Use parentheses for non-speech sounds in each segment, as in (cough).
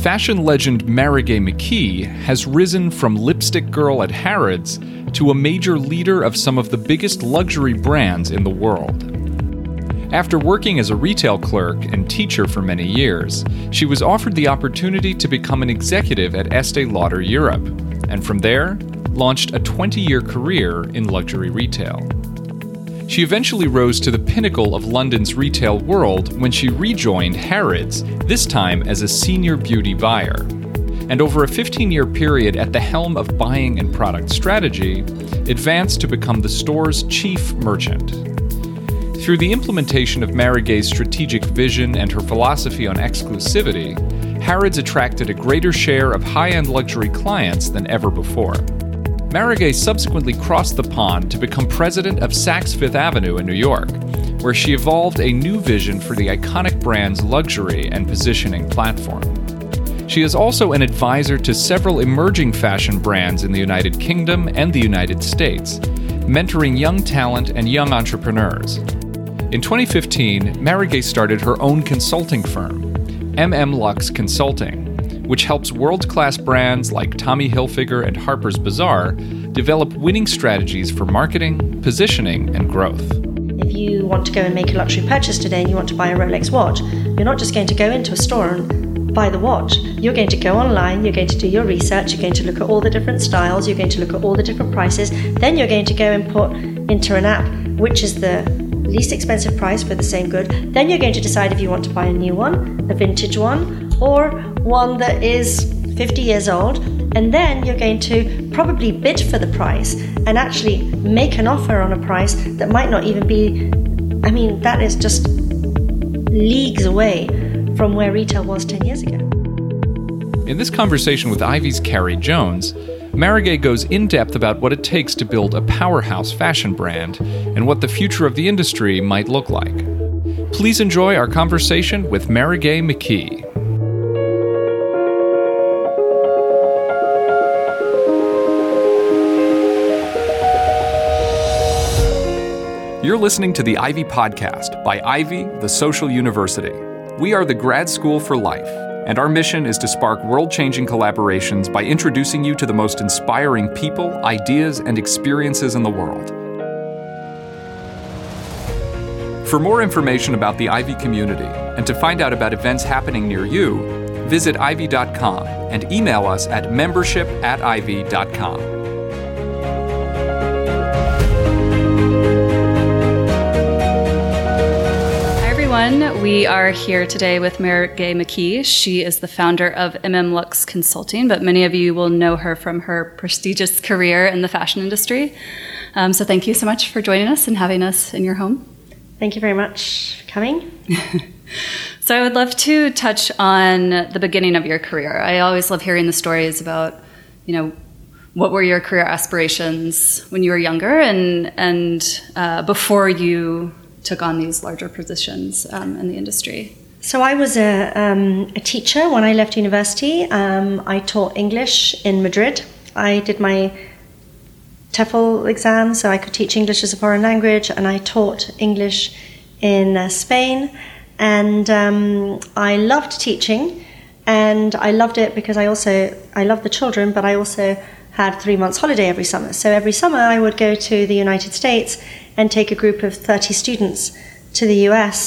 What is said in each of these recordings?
fashion legend Marigay McKee has risen from lipstick girl at Harrods to a major leader of some of the biggest luxury brands in the world. After working as a retail clerk and teacher for many years, she was offered the opportunity to become an executive at Estee Lauder Europe, and from there, launched a 20 year career in luxury retail. She eventually rose to the pinnacle of London's retail world when she rejoined Harrods, this time as a senior beauty buyer. And over a 15 year period at the helm of buying and product strategy, advanced to become the store's chief merchant. Through the implementation of Marigay's strategic vision and her philosophy on exclusivity, Harrods attracted a greater share of high end luxury clients than ever before. Marigay subsequently crossed the pond to become president of Saks Fifth Avenue in New York, where she evolved a new vision for the iconic brand's luxury and positioning platform. She is also an advisor to several emerging fashion brands in the United Kingdom and the United States, mentoring young talent and young entrepreneurs. In 2015, Marigay started her own consulting firm, MM Luxe Consulting, which helps world class brands like Tommy Hilfiger and Harper's Bazaar develop winning strategies for marketing, positioning, and growth. If you want to go and make a luxury purchase today and you want to buy a Rolex watch, you're not just going to go into a store and buy the watch. You're going to go online, you're going to do your research, you're going to look at all the different styles, you're going to look at all the different prices, then you're going to go and put into an app which is the least expensive price for the same good. Then you're going to decide if you want to buy a new one, a vintage one, or one that is 50 years old, and then you're going to probably bid for the price and actually make an offer on a price that might not even be. I mean, that is just leagues away from where retail was 10 years ago. In this conversation with Ivy's Kari Jones, Marigay goes in depth about what it takes to build a powerhouse fashion brand and what the future of the industry might look like. Please enjoy our conversation with Marigay McKee. You're listening to the Ivy Podcast by Ivy, the Social University. We are the grad school for life, and our mission is to spark world changing collaborations by introducing you to the most inspiring people, ideas, and experiences in the world. For more information about the Ivy community and to find out about events happening near you, visit ivy.com and email us at membership at ivy.com. everyone. We are here today with Marigay McKee. She is the founder of MM Luxe Consulting, but many of you will know her from her prestigious career in the fashion industry. Um, so thank you so much for joining us and having us in your home. Thank you very much for coming. (laughs) so I would love to touch on the beginning of your career. I always love hearing the stories about, you know, what were your career aspirations when you were younger and and uh, before you took on these larger positions um, in the industry? So I was a, um, a teacher when I left university. Um, I taught English in Madrid. I did my TEFL exam, so I could teach English as a foreign language, and I taught English in uh, Spain. And um, I loved teaching, and I loved it because I also I loved the children, but I also had three months holiday every summer. So every summer I would go to the United States and take a group of 30 students to the US.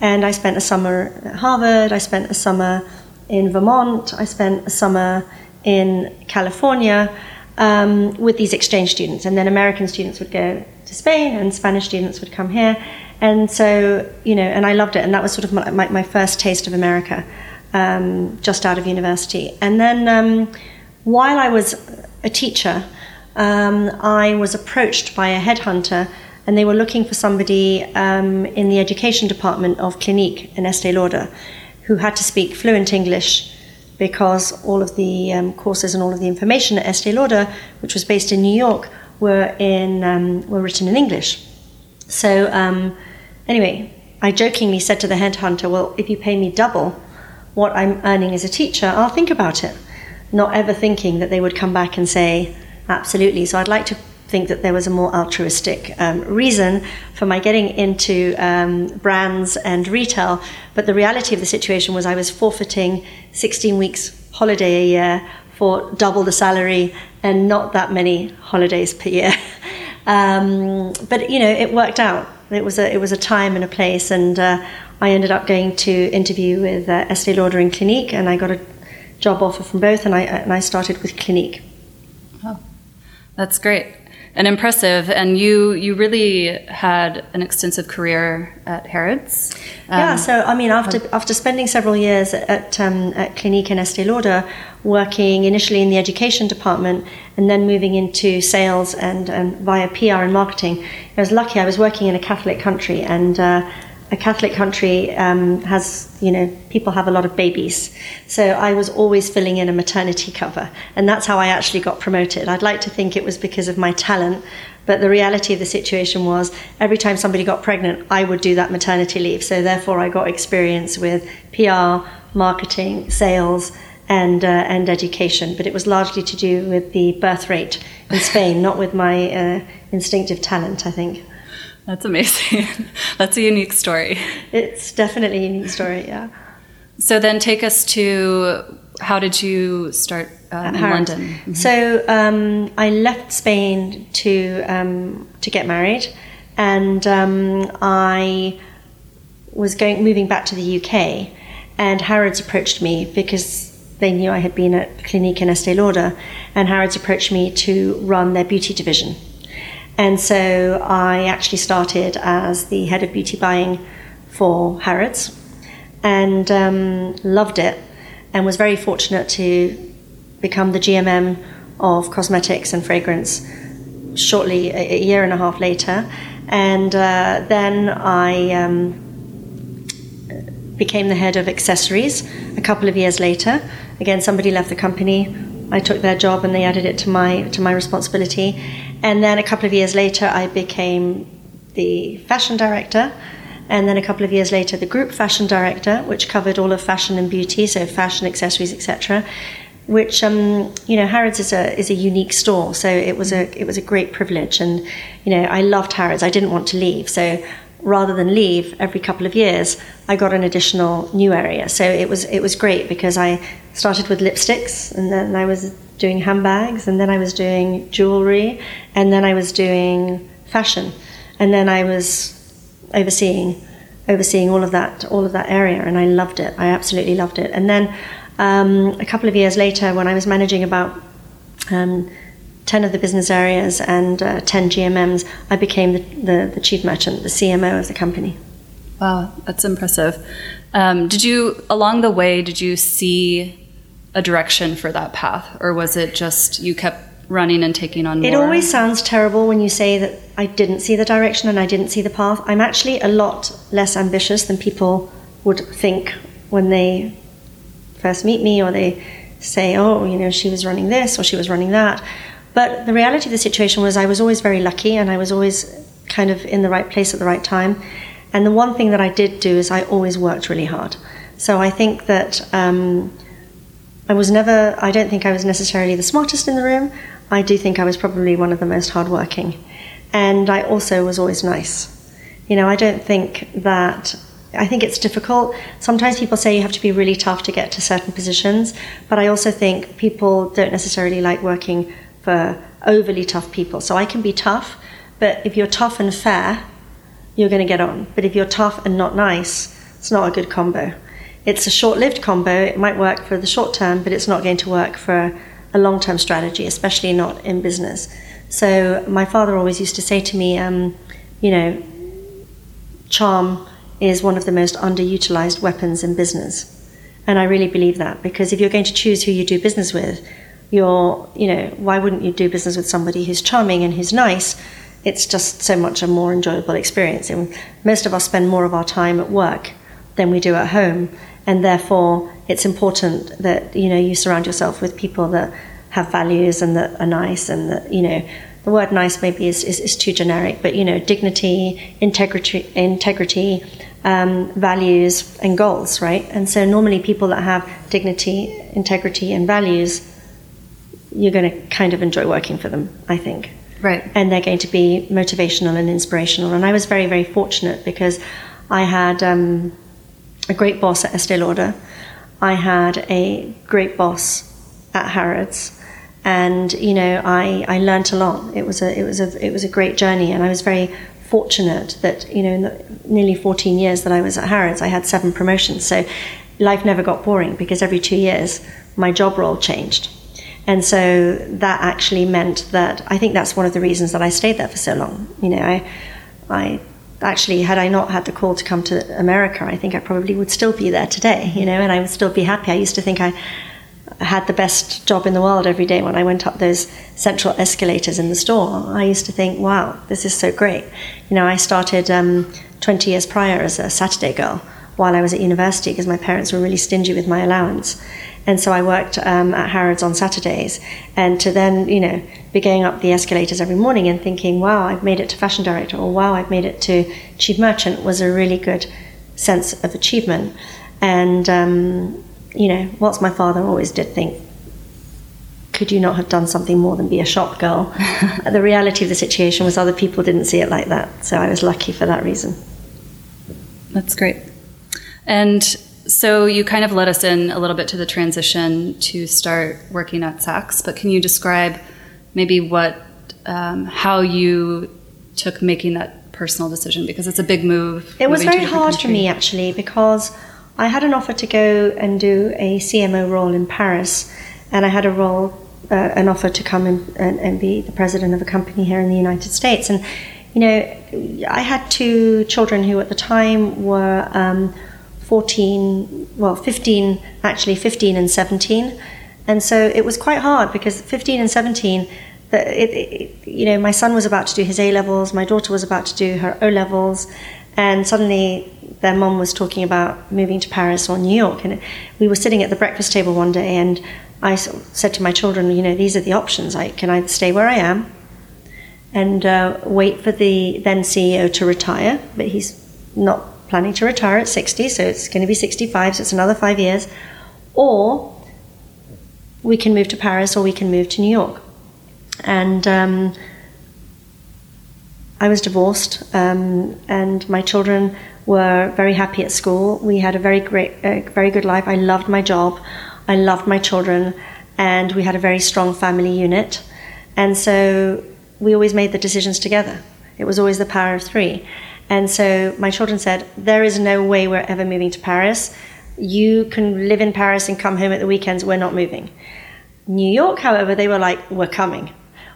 And I spent a summer at Harvard, I spent a summer in Vermont, I spent a summer in California um, with these exchange students. And then American students would go to Spain and Spanish students would come here. And so, you know, and I loved it. And that was sort of my, my, my first taste of America um, just out of university. And then um, while I was a teacher, um, I was approached by a headhunter and they were looking for somebody um, in the education department of Clinique in Estee Lauder who had to speak fluent English because all of the um, courses and all of the information at Estee Lauder, which was based in New York, were in um, were written in English. So um, anyway, I jokingly said to the headhunter, "Well, if you pay me double what I'm earning as a teacher, I'll think about it." Not ever thinking that they would come back and say, "Absolutely." So I'd like to think that there was a more altruistic um, reason for my getting into um, brands and retail. But the reality of the situation was I was forfeiting 16 weeks holiday a year for double the salary and not that many holidays per year. (laughs) Um, but you know, it worked out. It was a it was a time and a place, and uh, I ended up going to interview with uh, Estee Lauder and Clinique, and I got a job offer from both, and I and I started with Clinique. Oh, that's great and impressive. And you you really had an extensive career at Harrods. Um, yeah. So I mean, after after spending several years at um, at Clinique and Estee Lauder, working initially in the education department and then moving into sales and, and via PR and marketing, I was lucky. I was working in a Catholic country and. Uh, a Catholic country um, has, you know, people have a lot of babies. So I was always filling in a maternity cover. And that's how I actually got promoted. I'd like to think it was because of my talent. But the reality of the situation was every time somebody got pregnant, I would do that maternity leave. So therefore, I got experience with PR, marketing, sales, and, uh, and education. But it was largely to do with the birth rate in Spain, not with my uh, instinctive talent, I think. That's amazing. (laughs) That's a unique story. It's definitely a unique story, yeah. So then take us to how did you start um, in London? Mm-hmm. So um, I left Spain to um, to get married, and um, I was going moving back to the UK, and Harrods approached me because they knew I had been at Clinique and Estee Lauder, and Harrods approached me to run their beauty division. And so I actually started as the head of beauty buying for Harrods and um, loved it and was very fortunate to become the GMM of cosmetics and fragrance shortly, a, a year and a half later. And uh, then I um, became the head of accessories a couple of years later. Again, somebody left the company. I took their job and they added it to my to my responsibility. And then a couple of years later, I became the fashion director. And then a couple of years later, the group fashion director, which covered all of fashion and beauty, so fashion, accessories, etc. Which um, you know, Harrods is a is a unique store, so it was a it was a great privilege, and you know, I loved Harrods. I didn't want to leave, so rather than leave every couple of years, I got an additional new area. So it was it was great because I started with lipsticks, and then I was doing handbags, and then I was doing jewelry, and then I was doing fashion, and then I was overseeing overseeing all of that all of that area, and I loved it. I absolutely loved it. And then um, a couple of years later, when I was managing about um, 10 of the business areas and uh, 10 GMMs, I became the, the, the, chief merchant, the CMO of the company. Wow, that's impressive. Um, did you, along the way, did you see a direction for that path, or was it just you kept running and taking on more? It always sounds terrible when you say that I didn't see the direction and I didn't see the path. I'm actually a lot less ambitious than people would think when they first meet me or they say, oh, you know, she was running this or she was running that. But the reality of the situation was I was always very lucky and I was always kind of in the right place at the right time. And the one thing that I did do is I always worked really hard. So I think that um, I was never, I don't think I was necessarily the smartest in the room. I do think I was probably one of the most hardworking. And I also was always nice. You know, I don't think that, I think it's difficult. Sometimes people say you have to be really tough to get to certain positions, but I also think people don't necessarily like working for overly tough people. So I can be tough, but if you're tough and fair, you're going to get on. But if you're tough and not nice, it's not a good combo it's a short lived combo. It might work for the short term, but it's not going to work for a long term strategy, especially not in business. So, my father always used to say to me, um, you know, charm is one of the most underutilized weapons in business. And I really believe that because if you're going to choose who you do business with, you're, you know, why wouldn't you do business with somebody who's charming and who's nice? It's just so much a more enjoyable experience. And most of us spend more of our time at work than we do at home and therefore it's important that you know you surround yourself with people that have values and that are nice and that you know the word nice maybe is, is, is too generic but you know dignity integrity integrity um, values and goals right and so normally people that have dignity integrity and values you're going to kind of enjoy working for them i think Right. And they're going to be motivational and inspirational. And I was very, very fortunate because I had um, a great boss at Estee Lauder. I had a great boss at Harrods. And you know, I, I learned a lot. It was a it was a it was a great journey, and I was very fortunate that you know in the nearly 14 years that I was at Harrods, I had seven promotions. So life never got boring because every two years my job role changed. And so that actually meant that I think that's one of the reasons that I stayed there for so long. You know, I, I actually, had I not had the call to come to America, I think I probably would still be there today, you know, and I would still be happy. I used to think I had the best job in the world every day when I went up those central escalators in the store. I used to think, wow, this is so great. You know, I started um, 20 years prior as a Saturday girl while I was at university because my parents were really stingy with my allowance. And so I worked um, at Harrods on Saturdays. And to then, you know, be going up the escalators every morning and thinking, wow, I've made it to fashion director, or wow, I've made it to chief merchant was a really good sense of achievement. And, um, you know, whilst my father always did think, could you not have done something more than be a shop girl? (laughs) the reality of the situation was other people didn't see it like that. So I was lucky for that reason. That's great. And so you kind of led us in a little bit to the transition to start working at Saks, but can you describe maybe what, um, how you took making that personal decision? Because it's a big move. It was very hard country. for me actually because I had an offer to go and do a CMO role in Paris, and I had a role, uh, an offer to come and, and, and be the president of a company here in the United States, and you know, I had two children who at the time were. Um, 14, well, 15, actually 15 and 17. And so it was quite hard because 15 and 17, the, it, it, you know, my son was about to do his A levels, my daughter was about to do her O levels, and suddenly their mom was talking about moving to Paris or New York. And we were sitting at the breakfast table one day, and I said to my children, you know, these are the options. I can either stay where I am and uh, wait for the then CEO to retire, but he's not planning to retire at 60, so it's going to be 65, so it's another five years. Or we can move to Paris or we can move to New York. And um, I was divorced, um, and my children were very happy at school. We had a very great, uh, very good life. I loved my job, I loved my children, and we had a very strong family unit. And so we always made the decisions together. It was always the power of three. And so my children said, There is no way we're ever moving to Paris. You can live in Paris and come home at the weekends. We're not moving. New York, however, they were like, We're coming.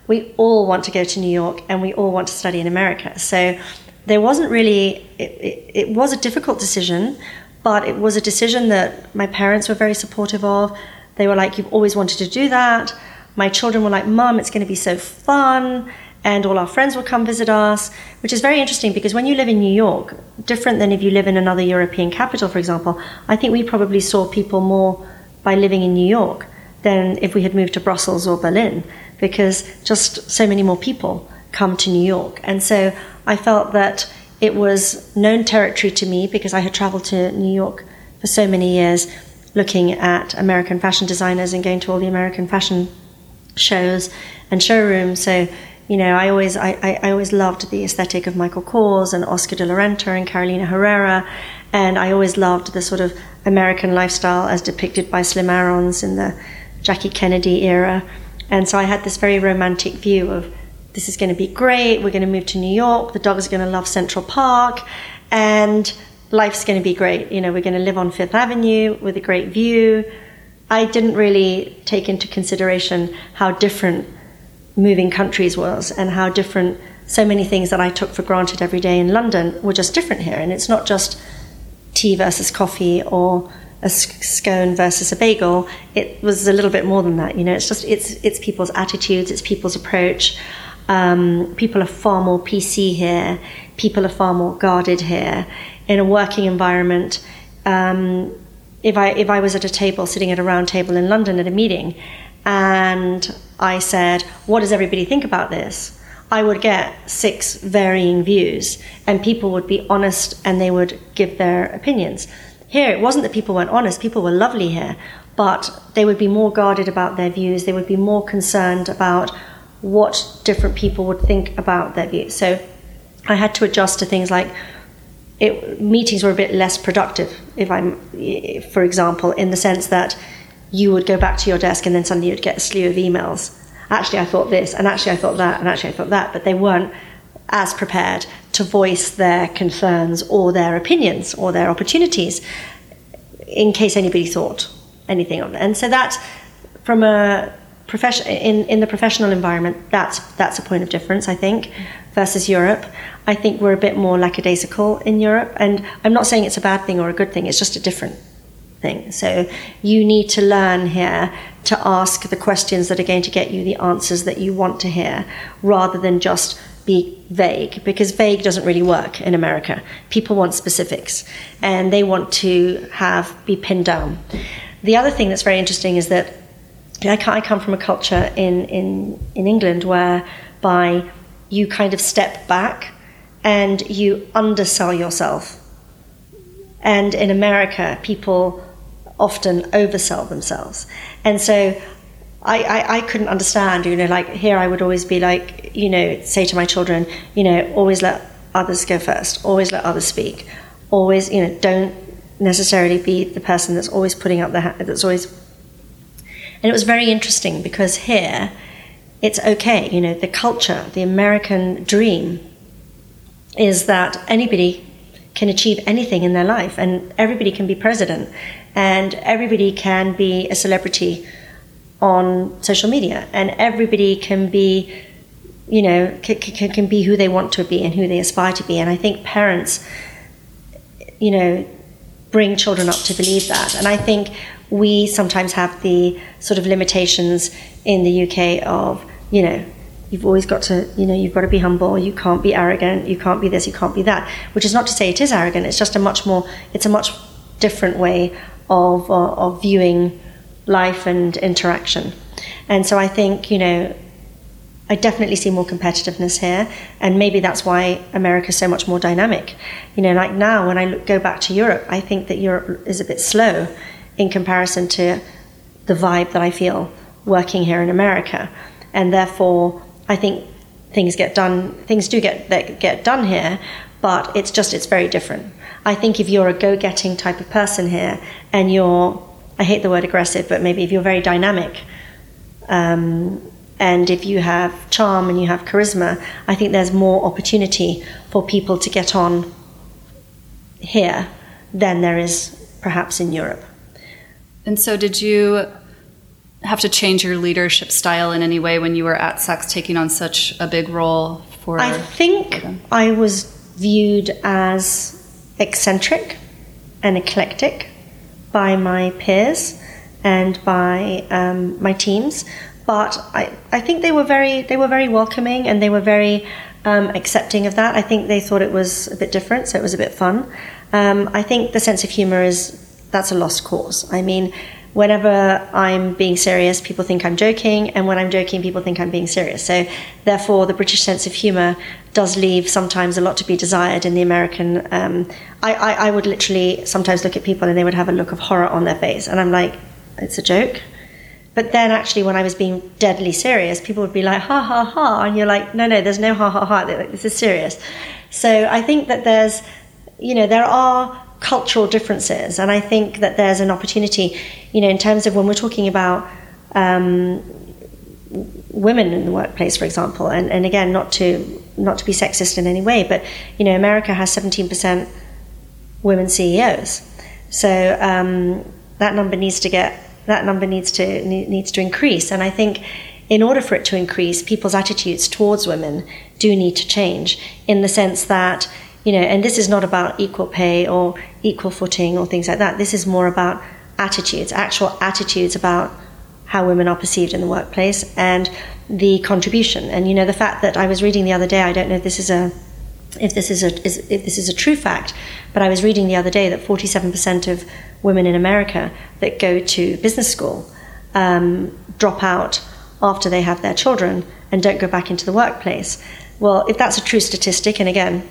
We all want to go to New York and we all want to study in America. So there wasn't really, it, it, it was a difficult decision, but it was a decision that my parents were very supportive of. They were like, You've always wanted to do that. My children were like, Mom, it's going to be so fun and all our friends will come visit us, which is very interesting because when you live in New York, different than if you live in another European capital, for example, I think we probably saw people more by living in New York than if we had moved to Brussels or Berlin because just so many more people come to New York. And so I felt that it was known territory to me because I had traveled to New York for so many years looking at American fashion designers and going to all the American fashion shows and showrooms. So you know, I always I, I, always loved the aesthetic of Michael Kors and Oscar de la Renta and Carolina Herrera, and I always loved the sort of American lifestyle as depicted by Slim Aarons in the Jackie Kennedy era. And so I had this very romantic view of this is going to be great. We're going to move to New York. The dogs are going to love Central Park, and life's going to be great. You know, we're going to live on Fifth Avenue with a great view. I didn't really take into consideration how different moving countries was and how different so many things that I took for granted every day in London were just different here. And it's not just tea versus coffee or a scone versus a bagel. It was a little bit more than that. You know, it's just it's it's people's attitudes, it's people's approach. Um, people are far more PC here. People are far more guarded here. In a working environment, um, if I if I was at a table sitting at a round table in London at a meeting, and I said, What does everybody think about this? I would get six varying views, and people would be honest and they would give their opinions. Here, it wasn't that people weren't honest, people were lovely here, but they would be more guarded about their views, they would be more concerned about what different people would think about their views. So I had to adjust to things like it, meetings were a bit less productive. If I'm, for example, in the sense that you would go back to your desk and then suddenly you'd get a slew of emails. Actually, I thought this, and actually, I thought that, and actually, I thought that, but they weren't as prepared to voice their concerns or their opinions or their opportunities in case anybody thought anything of it. And so that, from a profession in, in the professional environment, that's that's a point of difference, I think, versus Europe. I think we're a bit more lackadaisical in Europe, and I'm not saying it's a bad thing or a good thing. It's just a different thing. So you need to learn here to ask the questions that are going to get you the answers that you want to hear, rather than just be vague because vague doesn't really work in America. People want specifics and they want to have be pinned down. The other thing that's very interesting is that I come from a culture in, in, in England whereby you kind of step back and you undersell yourself. And in America, people often oversell themselves. And so I, I, I, couldn't understand, you know, like here I would always be like, you know, say to my children, you know, always let others go first, always let others speak, always, you know, don't necessarily be the person that's always putting up the hand, that's always. And it was very interesting because here it's okay, you know, the culture, the American dream is that anybody can achieve anything in their life and everybody can be president and everybody can be a celebrity on social media, and everybody can be, you know, can, can, can be who they want to be and who they aspire to be. And I think parents, you know, bring children up to believe that. And I think we sometimes have the sort of limitations in the UK of, you know, you've always got to, you know, you've got to be humble, you can't be arrogant, you can't be this, you can't be that, which is not to say it is arrogant, it's just a much more, it's a much different way of, uh, of viewing life and interaction. And so I think, you know, I definitely see more competitiveness here, and maybe that's why America's so much more dynamic. You know, like now when I look, go back to Europe, I think that Europe is a bit slow in comparison to the vibe that I feel working here in America, and therefore I think things get done. Things do get get done here, but it's just it's very different. I think if you're a go-getting type of person here, and you're I hate the word aggressive, but maybe if you're very dynamic, um, and if you have charm and you have charisma, I think there's more opportunity for people to get on here than there is perhaps in Europe. And so, did you have to change your leadership style in any way when you were at Saks taking on such a big role for? I think I was viewed as eccentric and eclectic by my peers and by um, my teams. But I, I think they were very they were very welcoming and they were very um, accepting of that. I think they thought it was a bit different, so it was a bit fun. Um, I think the sense of humor is that's a lost cause. I mean, whenever I'm being serious, people think I'm joking, and when I'm joking, people think I'm being serious. So, therefore, the British sense of humour does leave sometimes a lot to be desired in the American. Um, I, I, I, would literally sometimes look at people and they would have a look of horror on their face, and I'm like, it's a joke. But then, actually, when I was being deadly serious, people would be like, ha ha ha, and you're like, no, no, there's no ha ha ha, Like, this is serious. So, I think that there's, you know, there are cultural differences. And I think that there's an opportunity, you know, in terms of when we're talking about um, women in the workplace, for example, and, and again, not to not to be sexist in any way, but you know, America has 17% women CEOs, so um, that number needs to get that number needs to needs to increase. And I think in order for it to increase, people's attitudes towards women do need to change in the sense that you know, and this is not about equal pay or equal footing or things like that. This is more about attitudes, actual attitudes about how women are perceived in the workplace and the contribution. And you know, the fact that I was reading the other day, I don't know if this is a if this is a is, if this is a true fact, but I was reading the other day that 47% of women in America that go to business school um, drop out after they have their children and don't go back into the workplace. Well, if that's a true statistic, and again,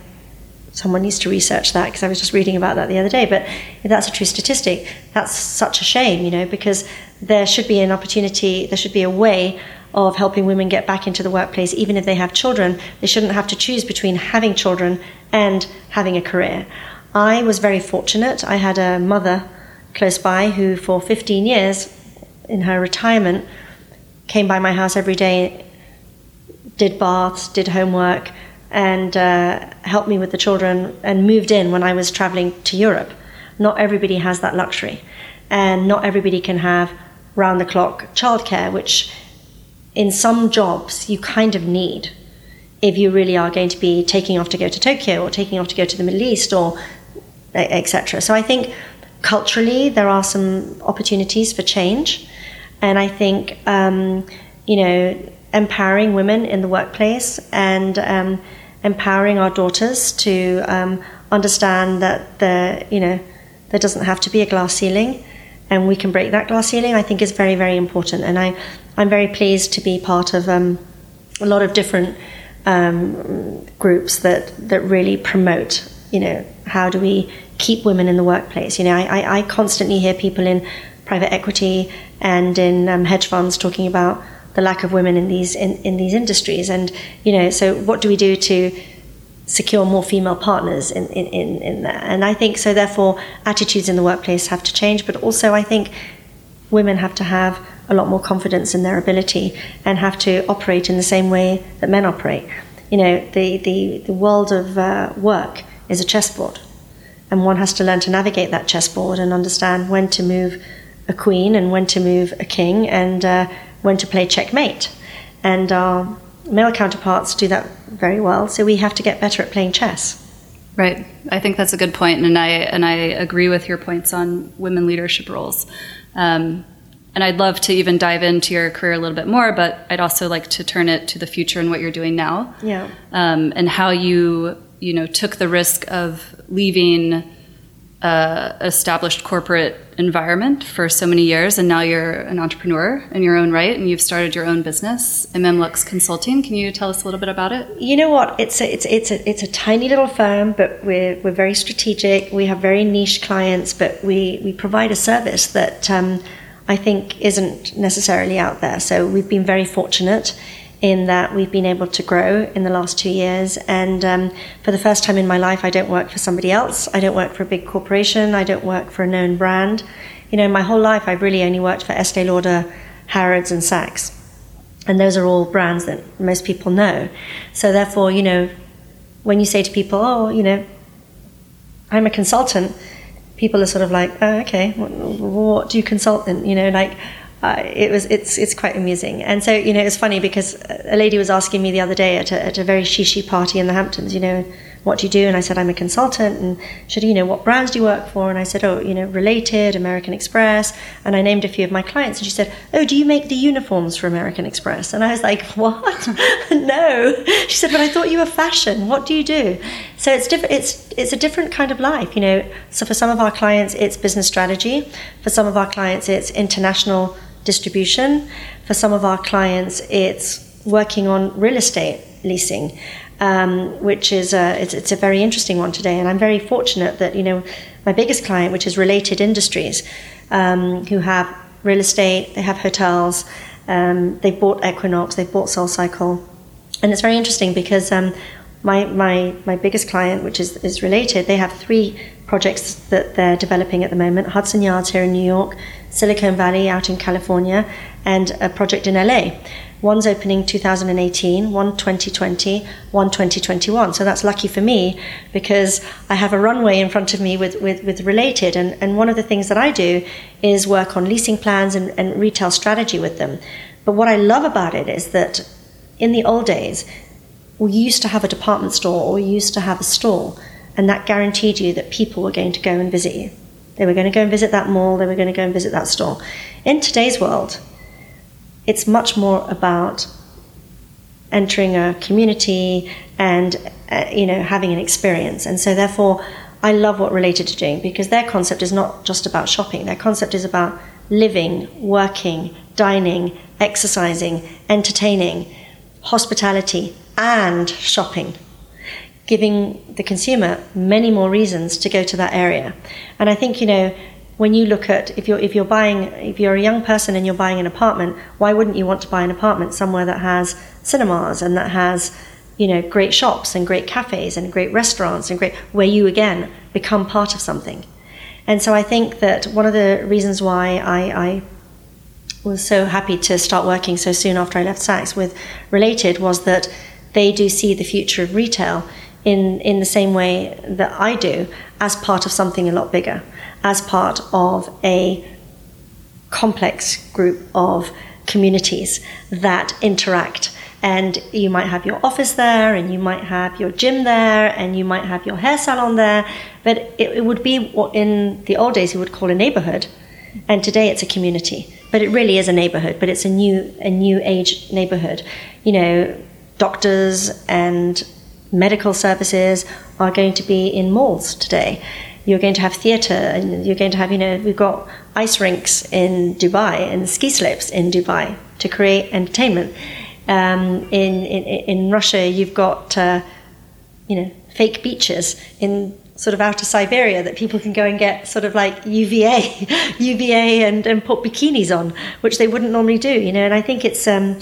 someone needs to research that because I was just reading about that the other day. But if that's a true statistic, that's such a shame, you know, because there should be an opportunity, there should be a way of helping women get back into the workplace, even if they have children. They shouldn't have to choose between having children and having a career. I was very fortunate. I had a mother close by who, for 15 years in her retirement, came by my house every day, did baths, did homework, and uh, helped me with the children, and moved in when I was traveling to Europe. Not everybody has that luxury, and not everybody can have round the clock childcare, which in some jobs you kind of need if you really are going to be taking off to go to Tokyo or taking off to go to the Middle East or etc. So I think culturally there are some opportunities for change, and I think um, you know empowering women in the workplace and um, empowering our daughters to um, understand that the you know there doesn't have to be a glass ceiling and we can break that glass ceiling I think is very very important and I I'm very pleased to be part of um, a lot of different um, groups that that really promote you know how do we keep women in the workplace? You know I, I constantly hear people in private equity and in um, hedge funds talking about the lack of women in these in, in these industries. And you know so what do we do to secure more female partners in, in, in, in there? And I think so therefore attitudes in the workplace have to change but also I think women have to have a lot more confidence in their ability and have to operate in the same way that men operate you know the, the, the world of uh, work is a chessboard and one has to learn to navigate that chessboard and understand when to move a queen and when to move a king and uh, when to play checkmate. And our male counterparts do that very well, so we have to get better at playing chess. Right. I think that's a good point, and I and I agree with your points on women leadership roles. Um, and I'd love to even dive into your career a little bit more, but I'd also like to turn it to the future and what you're doing now. Yeah. Um, and how you you know took the risk of leaving uh, established corporate environment for so many years, and now you're an entrepreneur in your own right, and you've started your own business, MMLuxe Consulting. Can you tell us a little bit about it? You know what? It's a, it's it's a, it's a tiny little firm, but we're we're very strategic. We have very niche clients, but we we provide a service that um, I think isn't necessarily out there. So we've been very fortunate in that we've been able to grow in the last two years. And um, for the first time in my life, I don't work for somebody else. I don't work for a big corporation. I don't work for a known brand. You know, my whole life, I've really only worked for Estee Lauder, Harrods, and Saks. And those are all brands that most people know. So therefore, you know, when you say to people, oh, you know, I'm a consultant, people are sort of like, oh, okay, what, what do you consult in? You know, like, uh, it was it's it's quite amusing. And so you know it's funny because a lady was asking me the other day at a, at a very shishi party in the Hamptons, you know, what do you do? And I said I'm a consultant. And she said, you know, what brands do you work for? And I said, oh, you know, Related, American Express. And I named a few of my clients. And she said, oh, do you make the uniforms for American Express? And I was like, (laughs) what? (laughs) no. She said, but I thought you were fashion. What do you do? So it's different. It's it's a different kind of life, you know. So for some of our clients, it's business strategy. For some of our clients, it's international distribution. For some of our clients, it's working on real estate leasing, um, which is a, it's, it's, a very interesting one today. And I'm very fortunate that you know my biggest client, which is Related Industries, um, who have real estate, they have hotels, um, they bought Equinox, they bought SoulCycle, and it's very interesting because um, my, my, my biggest client, which is, is related, they have three projects that they're developing at the moment Hudson Yards here in New York, Silicon Valley out in California, and a project in LA. One's opening 2018, one 2020, one 2021. So that's lucky for me because I have a runway in front of me with, with, with related. And, and one of the things that I do is work on leasing plans and, and retail strategy with them. But what I love about it is that in the old days, we used to have a department store or we used to have a store, and that guaranteed you that people were going to go and visit you. They were going to go and visit that mall, they were going to go and visit that store. In today's world, it's much more about entering a community and uh, you know having an experience and so therefore i love what related to doing because their concept is not just about shopping their concept is about living working dining exercising entertaining hospitality and shopping, giving the consumer many more reasons to go to that area. And I think, you know, when you look at if you're if you're buying if you're a young person and you're buying an apartment, why wouldn't you want to buy an apartment somewhere that has cinemas and that has you know great shops and great cafes and great restaurants and great where you again become part of something. And so I think that one of the reasons why I, I was so happy to start working so soon after I left Saks with Related was that they do see the future of retail in, in the same way that I do as part of something a lot bigger, as part of a complex group of communities that interact. And you might have your office there, and you might have your gym there, and you might have your hair salon there. But it, it would be what in the old days you would call a neighborhood. And today it's a community. But it really is a neighborhood, but it's a new, a new age neighborhood. You know, doctors and medical services are going to be in malls today. You're going to have theatre, and you're going to have, you know, we've got ice rinks in Dubai and ski slopes in Dubai to create entertainment. Um, in, in in Russia, you've got, uh, you know, fake beaches in sort of outer Siberia that people can go and get sort of like UVA, UVA (laughs) and, and put bikinis on, which they wouldn't normally do, you know. And I think it's um,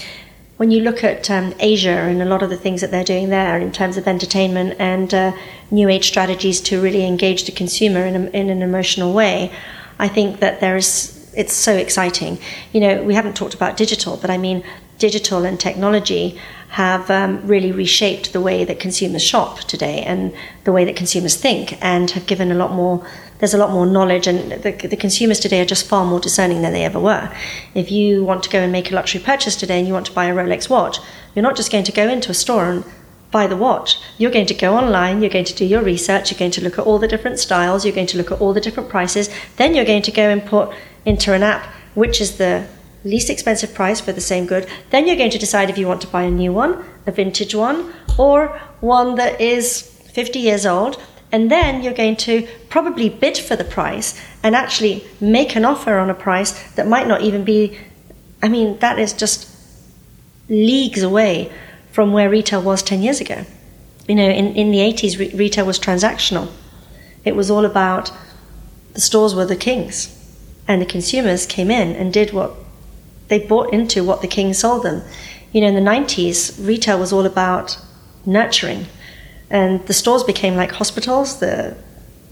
when you look at um, Asia and a lot of the things that they're doing there in terms of entertainment and uh, new age strategies to really engage the consumer in, a, in an emotional way, I think that there is it's so exciting. You know, we haven't talked about digital, but I mean, digital and technology have um, really reshaped the way that consumers shop today and the way that consumers think, and have given a lot more there's a lot more knowledge, and the, the, consumers today are just far more discerning than they ever were. If you want to go and make a luxury purchase today and you want to buy a Rolex watch, you're not just going to go into a store and buy the watch. You're going to go online, you're going to do your research, you're going to look at all the different styles, you're going to look at all the different prices, then you're going to go and put into an app which is the least expensive price for the same good. Then you're going to decide if you want to buy a new one, a vintage one, or one that is 50 years old and then you're going to probably bid for the price and actually make an offer on a price that might not even be, I mean, that is just leagues away from where retail was 10 years ago. You know, in, in the 80s, re- retail was transactional. It was all about the stores were the kings, and the consumers came in and did what they bought into what the king sold them. You know, in the 90s, retail was all about nurturing and the stores became like hospitals, the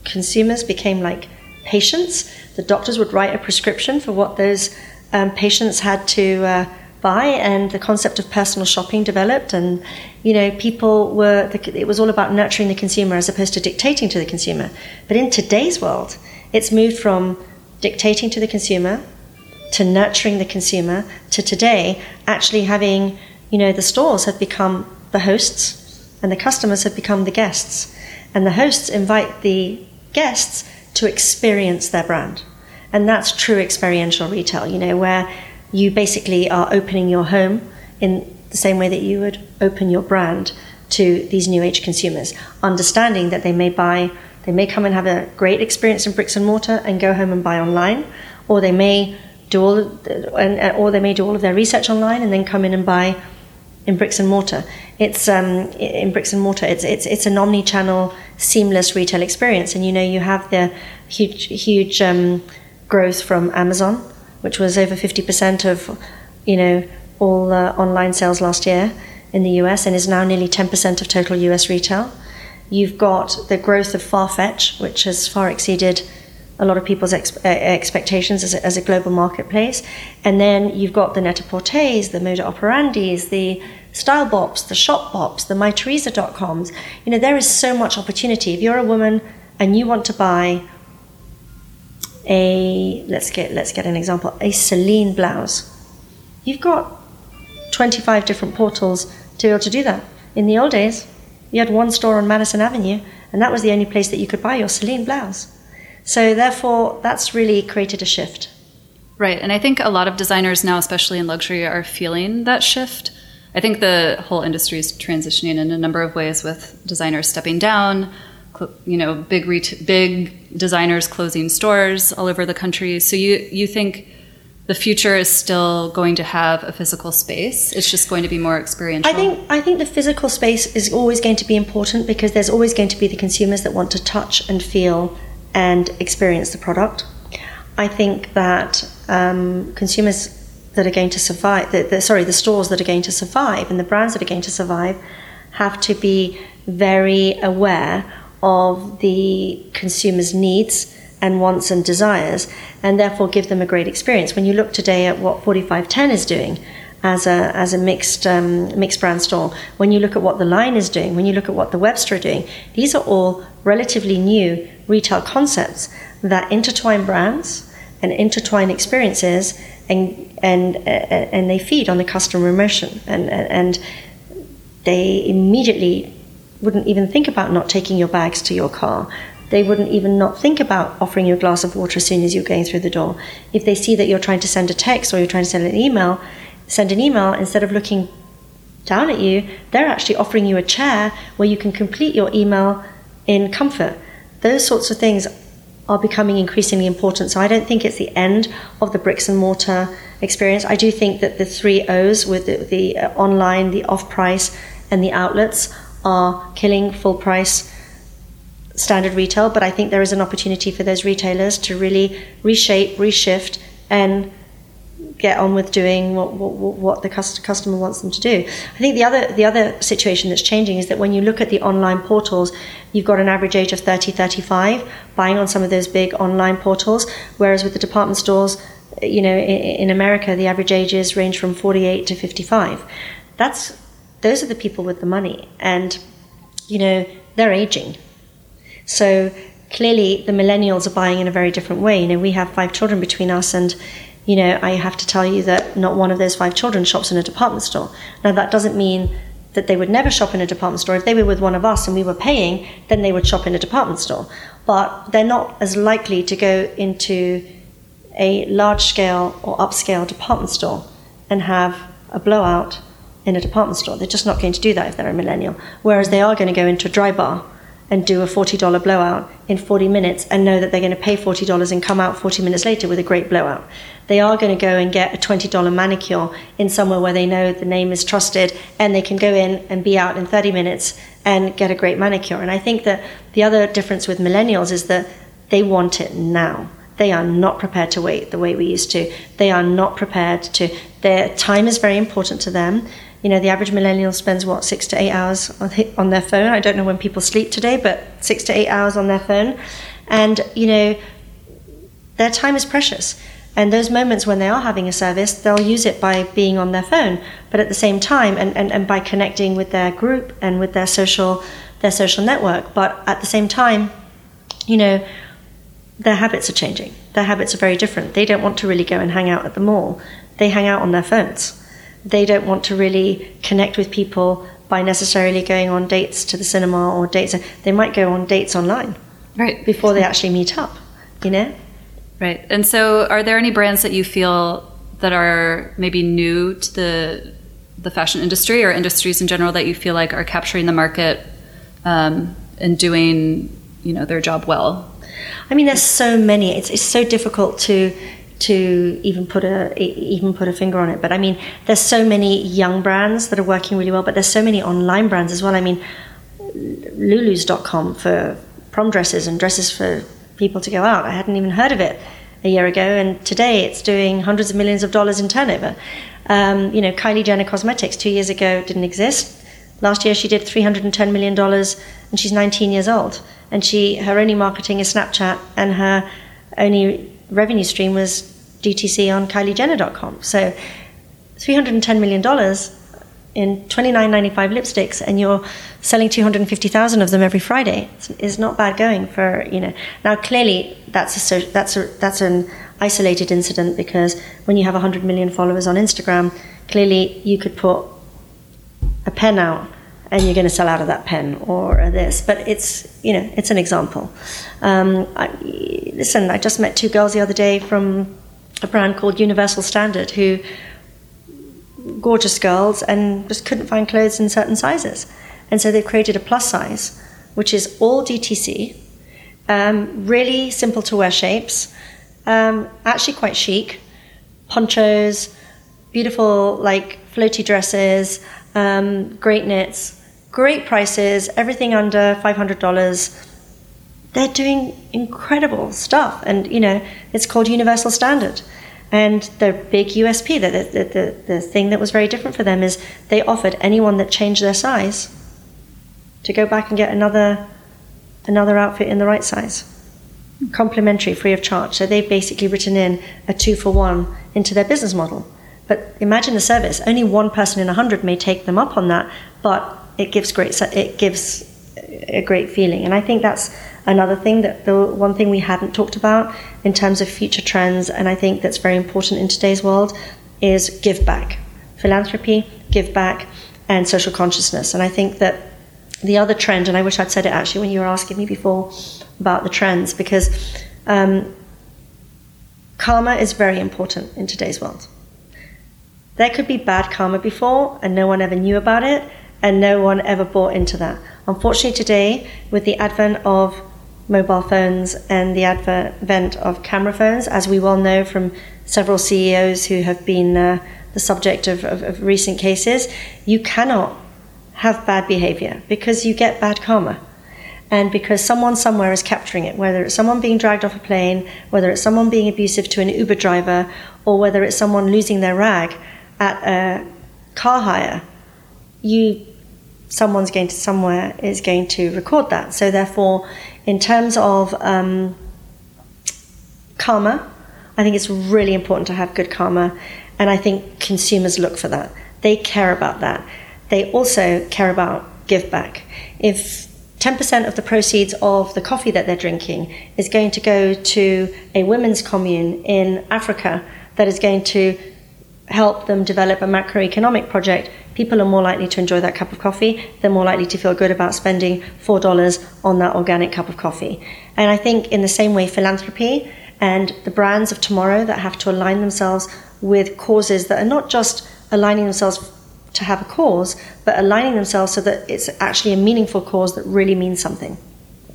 consumers became like patients. The doctors would write a prescription for what those um, patients had to uh, buy, and the concept of personal shopping developed. And you know, people were it was all about nurturing the consumer as opposed to dictating to the consumer. But in today's world, it's moved from dictating to the consumer to nurturing the consumer to today actually having you know the stores have become the hosts and the customers have become the guests. And the hosts invite the guests to experience their brand. And that's true experiential retail, you know, where you basically are opening your home in the same way that you would open your brand to these new age consumers, understanding that they may buy, they may come and have a great experience in bricks and mortar and go home and buy online, or they may do all, and, uh, or they may do all of their research online and then come in and buy in bricks and mortar. It's um, in bricks and mortar. It's it's it's an omni-channel, seamless retail experience, and you know you have the huge huge um, growth from Amazon, which was over fifty percent of you know all uh, online sales last year in the US, and is now nearly ten percent of total US retail. You've got the growth of Farfetch, which has far exceeded a lot of people's ex- uh, expectations as a, as a, global marketplace. And then you've got the Net-a-Porters, the Moda Operandis, the Style Bops, the Shopbops, the mytheresa.coms. You know, there is so much opportunity. If you're a woman and you want to buy a let's get let's get an example, a Celine blouse, you've got 25 different portals to be able to do that. In the old days, you had one store on Madison Avenue, and that was the only place that you could buy your Celine blouse. So, therefore, that's really created a shift. Right. And I think a lot of designers now, especially in luxury, are feeling that shift. I think the whole industry is transitioning in a number of ways with designers stepping down, you know, big ret- big designers closing stores all over the country. So you you think the future is still going to have a physical space. It's just going to be more experiential. I think I think the physical space is always going to be important because there's always going to be the consumers that want to touch and feel and experience the product. I think that um, consumers that are going to survive, the, the, sorry, the stores that are going to survive and the brands that are going to survive have to be very aware of the consumer's needs and wants and desires, and therefore give them a great experience. When you look today at what 4510 is doing as a, as a mixed, um, mixed brand store, when you look at what the line is doing, when you look at what the Webster are doing, these are all relatively new retail concepts that intertwine brands and intertwine experiences and and uh, and they feed on the customer emotion and and they immediately wouldn't even think about not taking your bags to your car they wouldn't even not think about offering you a glass of water as soon as you're going through the door. If they see that you're trying to send a text or you're trying to send an email, send an email instead of looking down at you, they're actually offering you a chair where you can complete your email in comfort. Those sorts of things are becoming increasingly important. So I don't think it's the end of the bricks and mortar experience. I do think that the three O's with the, the uh, online, the off price, and the outlets are killing full price standard retail, but I think there is an opportunity for those retailers to really reshape, reshift, and get on with doing what, what, what the customer wants them to do. I think the other the other situation that's changing is that when you look at the online portals, you've got an average age of 30, 35 buying on some of those big online portals, whereas with the department stores, you know, in, America, the average ages range from 48 to 55. That's those are the people with the money, and you know they're aging so clearly, the millennials are buying in a very different way. You know, we have five children between us, and you know, I have to tell you that not one of those five children shops in a department store. Now, that doesn't mean that they would never shop in a department store. If they were with one of us and we were paying, then they would shop in a department store. But they're not as likely to go into a large scale or upscale department store and have a blowout in a department store. They're just not going to do that if they're a millennial. Whereas they are going to go into a dry bar and do a $40 blowout in 40 minutes and know that they're going to pay $40 and come out 40 minutes later with a great blowout. They are going to go and get a $20 manicure in somewhere where they know the name is trusted and they can go in and be out in 30 minutes and get a great manicure. And I think that the other difference with millennials is that they want it now. They are not prepared to wait the way we used to. They are not prepared to. Their time is very important to them you know, the average millennial spends what six to eight hours on their phone. I don't know when people sleep today, but six to eight hours on their phone, and you know, their time is precious. And those moments when they are having a service, they'll use it by being on their phone, but at the same time, and, and, and by connecting with their group and with their social their social network. But at the same time, you know, their habits are changing. Their habits are very different. They don't want to really go and hang out at the mall. They hang out on their phones they don't want to really connect with people by necessarily going on dates to the cinema or dates. They might go on dates online, right, before they actually meet up. You know, right. And so, are there any brands that you feel that are maybe new to the the fashion industry or industries in general that you feel like are capturing the market um, and doing you know their job well? I mean, there's so many. It's it's so difficult to to even put a even put a finger on it. But I mean, there's so many young brands that are working really well, but there's so many online brands as well. I mean, Lulu's.com for prom dresses and dresses for people to go out. I hadn't even heard of it a year ago, and today it's doing hundreds of millions of dollars in turnover. Um, you know, Kylie Jenner Cosmetics two years ago didn't exist. Last year she did 310 million dollars, and she's 19 years old. And she her only marketing is Snapchat, and her only revenue stream was DTC on KylieJenner.com. So $310 million in 29.95 lipsticks and you're selling 250,000 of them every Friday is not bad going for, you know. Now clearly that's a that's a that's an isolated incident because when you have 100 million followers on Instagram, clearly you could put a pen out and you're going to sell out of that pen or this. But it's you know it's an example. Um, I, listen, I just met two girls the other day from a brand called Universal Standard who gorgeous girls and just couldn't find clothes in certain sizes, and so they've created a plus size, which is all DTC, um, really simple to wear shapes, um, actually quite chic, ponchos, beautiful like floaty dresses, um, great knits great prices, everything under $500 they're doing incredible stuff. And, you know, it's called Universal Standard. And the big USP, the, the, the, the thing that was very different for them is they offered anyone that changed their size to go back and get another another outfit in the right size. Complimentary, free of charge. So they've basically written in a two for one into their business model. But imagine the service. Only one person in a hundred may take them up on that, but it gives great it gives a great feeling. And I think that's another thing that the one thing we haven't talked about in terms of future trends, and I think that's very important in today's world, is give back, philanthropy, give back, and social consciousness. And I think that the other trend, and I wish I'd said it actually when you were asking me before about the trends, because um, karma is very important in today's world. There could be bad karma before, and no one ever knew about it, and no one ever bought into that. Unfortunately, today, with the advent of mobile phones and the advent of camera phones, as we well know from several CEOs who have been uh, the subject of, of, of recent cases, you cannot have bad behavior because you get bad karma. And because someone somewhere is capturing it, whether it's someone being dragged off a plane, whether it's someone being abusive to an Uber driver, or whether it's someone losing their rag at a car hire, you someone's going to somewhere is going to record that. So therefore, in terms of um, karma, I think it's really important to have good karma, and I think consumers look for that. They care about that. They also care about give back. If 10% of the proceeds of the coffee that they're drinking is going to go to a women's commune in Africa that is going to help them develop a macroeconomic project, people are more likely to enjoy that cup of coffee. They're more likely to feel good about spending $4 on that organic cup of coffee. And I think, in the same way, philanthropy and the brands of tomorrow that have to align themselves with causes that are not just aligning themselves to have a cause, but aligning themselves so that it's actually a meaningful cause that really means something.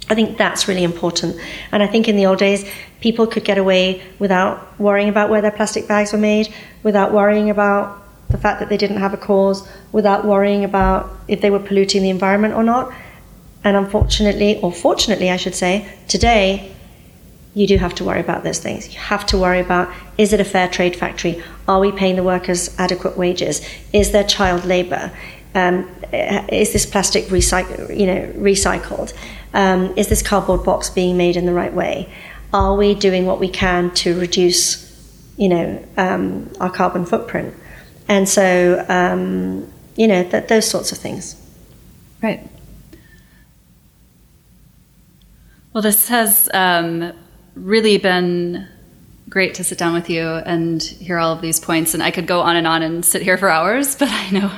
I think that's really important. And I think in the old days, people could get away without worrying about where their plastic bags were made, without worrying about the fact that they didn't have a cause, without worrying about if they were polluting the environment or not. And unfortunately, or fortunately, I should say, today, you do have to worry about those things. You have to worry about is it a fair trade factory? Are we paying the workers adequate wages? Is there child labour? Um, is this plastic recyc- you know, recycled? Um, is this cardboard box being made in the right way? Are we doing what we can to reduce, you know, um, our carbon footprint? And so, um, you know, th- those sorts of things. Right. Well, this has um, really been great to sit down with you and hear all of these points. And I could go on and on and sit here for hours, (laughs) but I know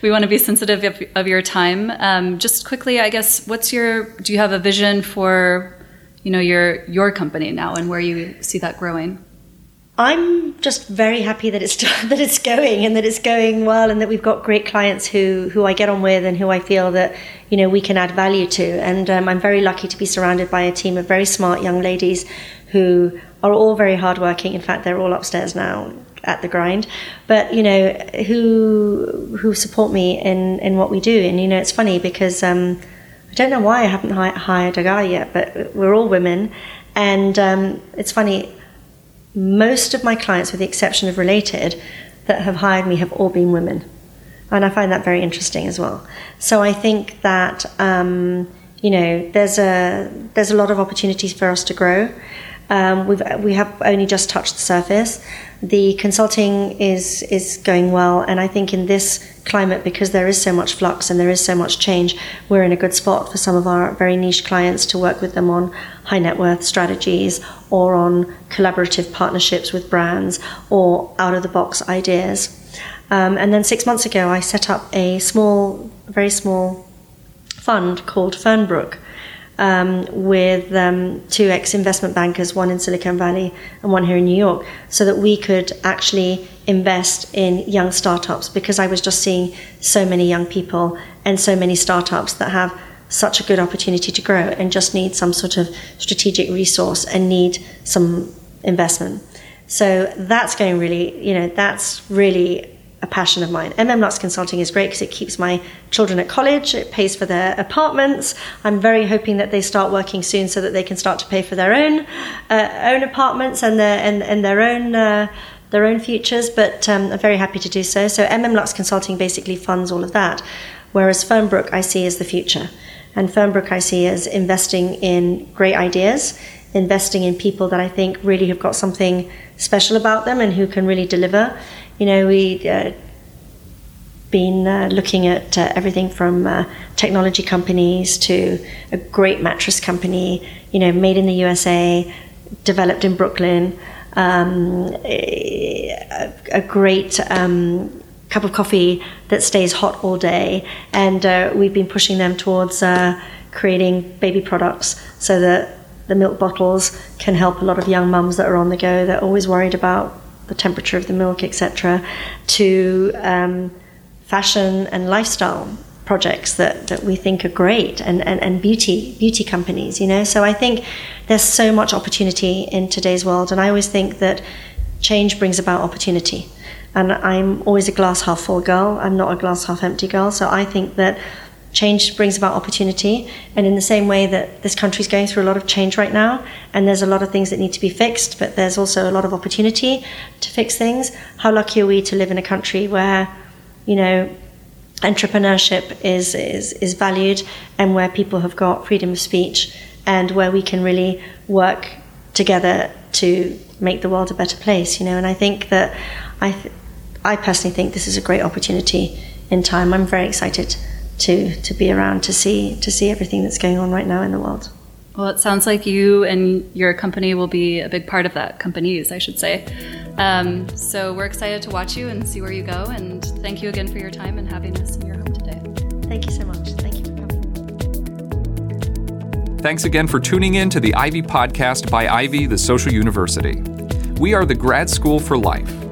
we want to be sensitive of, of your time. Um, just quickly, I guess, what's your? Do you have a vision for, you know, your your company now and where you see that growing? I'm just very happy that it's (laughs) that it's going and that it's going well and that we've got great clients who who I get on with and who I feel that you know we can add value to. And um, I'm very lucky to be surrounded by a team of very smart young ladies who are all very hardworking. In fact, they're all upstairs now at the grind, but you know who who support me in in what we do. And you know, it's funny because um, I don't know why I haven't hi- hired a guy yet, but we're all women, and um, it's funny. Most of my clients, with the exception of Related, that have hired me have all been women, and I find that very interesting as well. So I think that. Um, you know, there's a there's a lot of opportunities for us to grow. Um, we've we have only just touched the surface. The consulting is is going well, and I think in this climate, because there is so much flux and there is so much change, we're in a good spot for some of our very niche clients to work with them on high net worth strategies or on collaborative partnerships with brands or out of the box ideas. Um, and then six months ago, I set up a small, very small fund called Fernbrook um, with um, two ex investment bankers, one in Silicon Valley and one here in New York, so that we could actually invest in young startups because I was just seeing so many young people and so many startups that have such a good opportunity to grow and just need some sort of strategic resource and need some investment. So that's going really, you know, that's really a passion of mine. MM Luxe Consulting is great because it keeps my children at college, it pays for their apartments. I'm very hoping that they start working soon so that they can start to pay for their own uh, own apartments and their and, and their own uh, their own futures. But um, I'm very happy to do so. So MM Luxe Consulting basically funds all of that, whereas Fernbrook I see as the future, and Fernbrook I see as investing in great ideas, investing in people that I think really have got something special about them and who can really deliver you know, we uh, been uh, looking at uh, everything from uh, technology companies to a great mattress company, you know, made in the USA, developed in Brooklyn, um, a, a, great um, cup of coffee that stays hot all day, and uh, we've been pushing them towards uh, creating baby products so that the milk bottles can help a lot of young mums that are on the go. They're always worried about the temperature of the milk, etc., to um, fashion and lifestyle projects that, that we think are great and, and, and beauty beauty companies you know? So I think there's so much opportunity in today's world and I always think that change brings about opportunity. And I'm always a glass half full girl. I'm not a glass half empty girl. So I think that change brings about opportunity. And in the same way that this country is going through a lot of change right now, and there's a lot of things that need to be fixed, but there's also a lot of opportunity to fix things. How lucky are we to live in a country where, you know, entrepreneurship is, is, is valued and where people have got freedom of speech and where we can really work together to make the world a better place, you know. And I think that I, th- I personally think this is a great opportunity in time. I'm very excited to to be around to see to see everything that's going on right now in the world. Well, it sounds like you and your company will be a big part of that. Companies, I should say. Um, so we're excited to watch you and see where you go. And thank you again for your time and having us in your home today. Thank you so much. Thank you for coming. Thanks again for tuning in to the Ivy Podcast by Ivy, the Social University. We are the grad school for life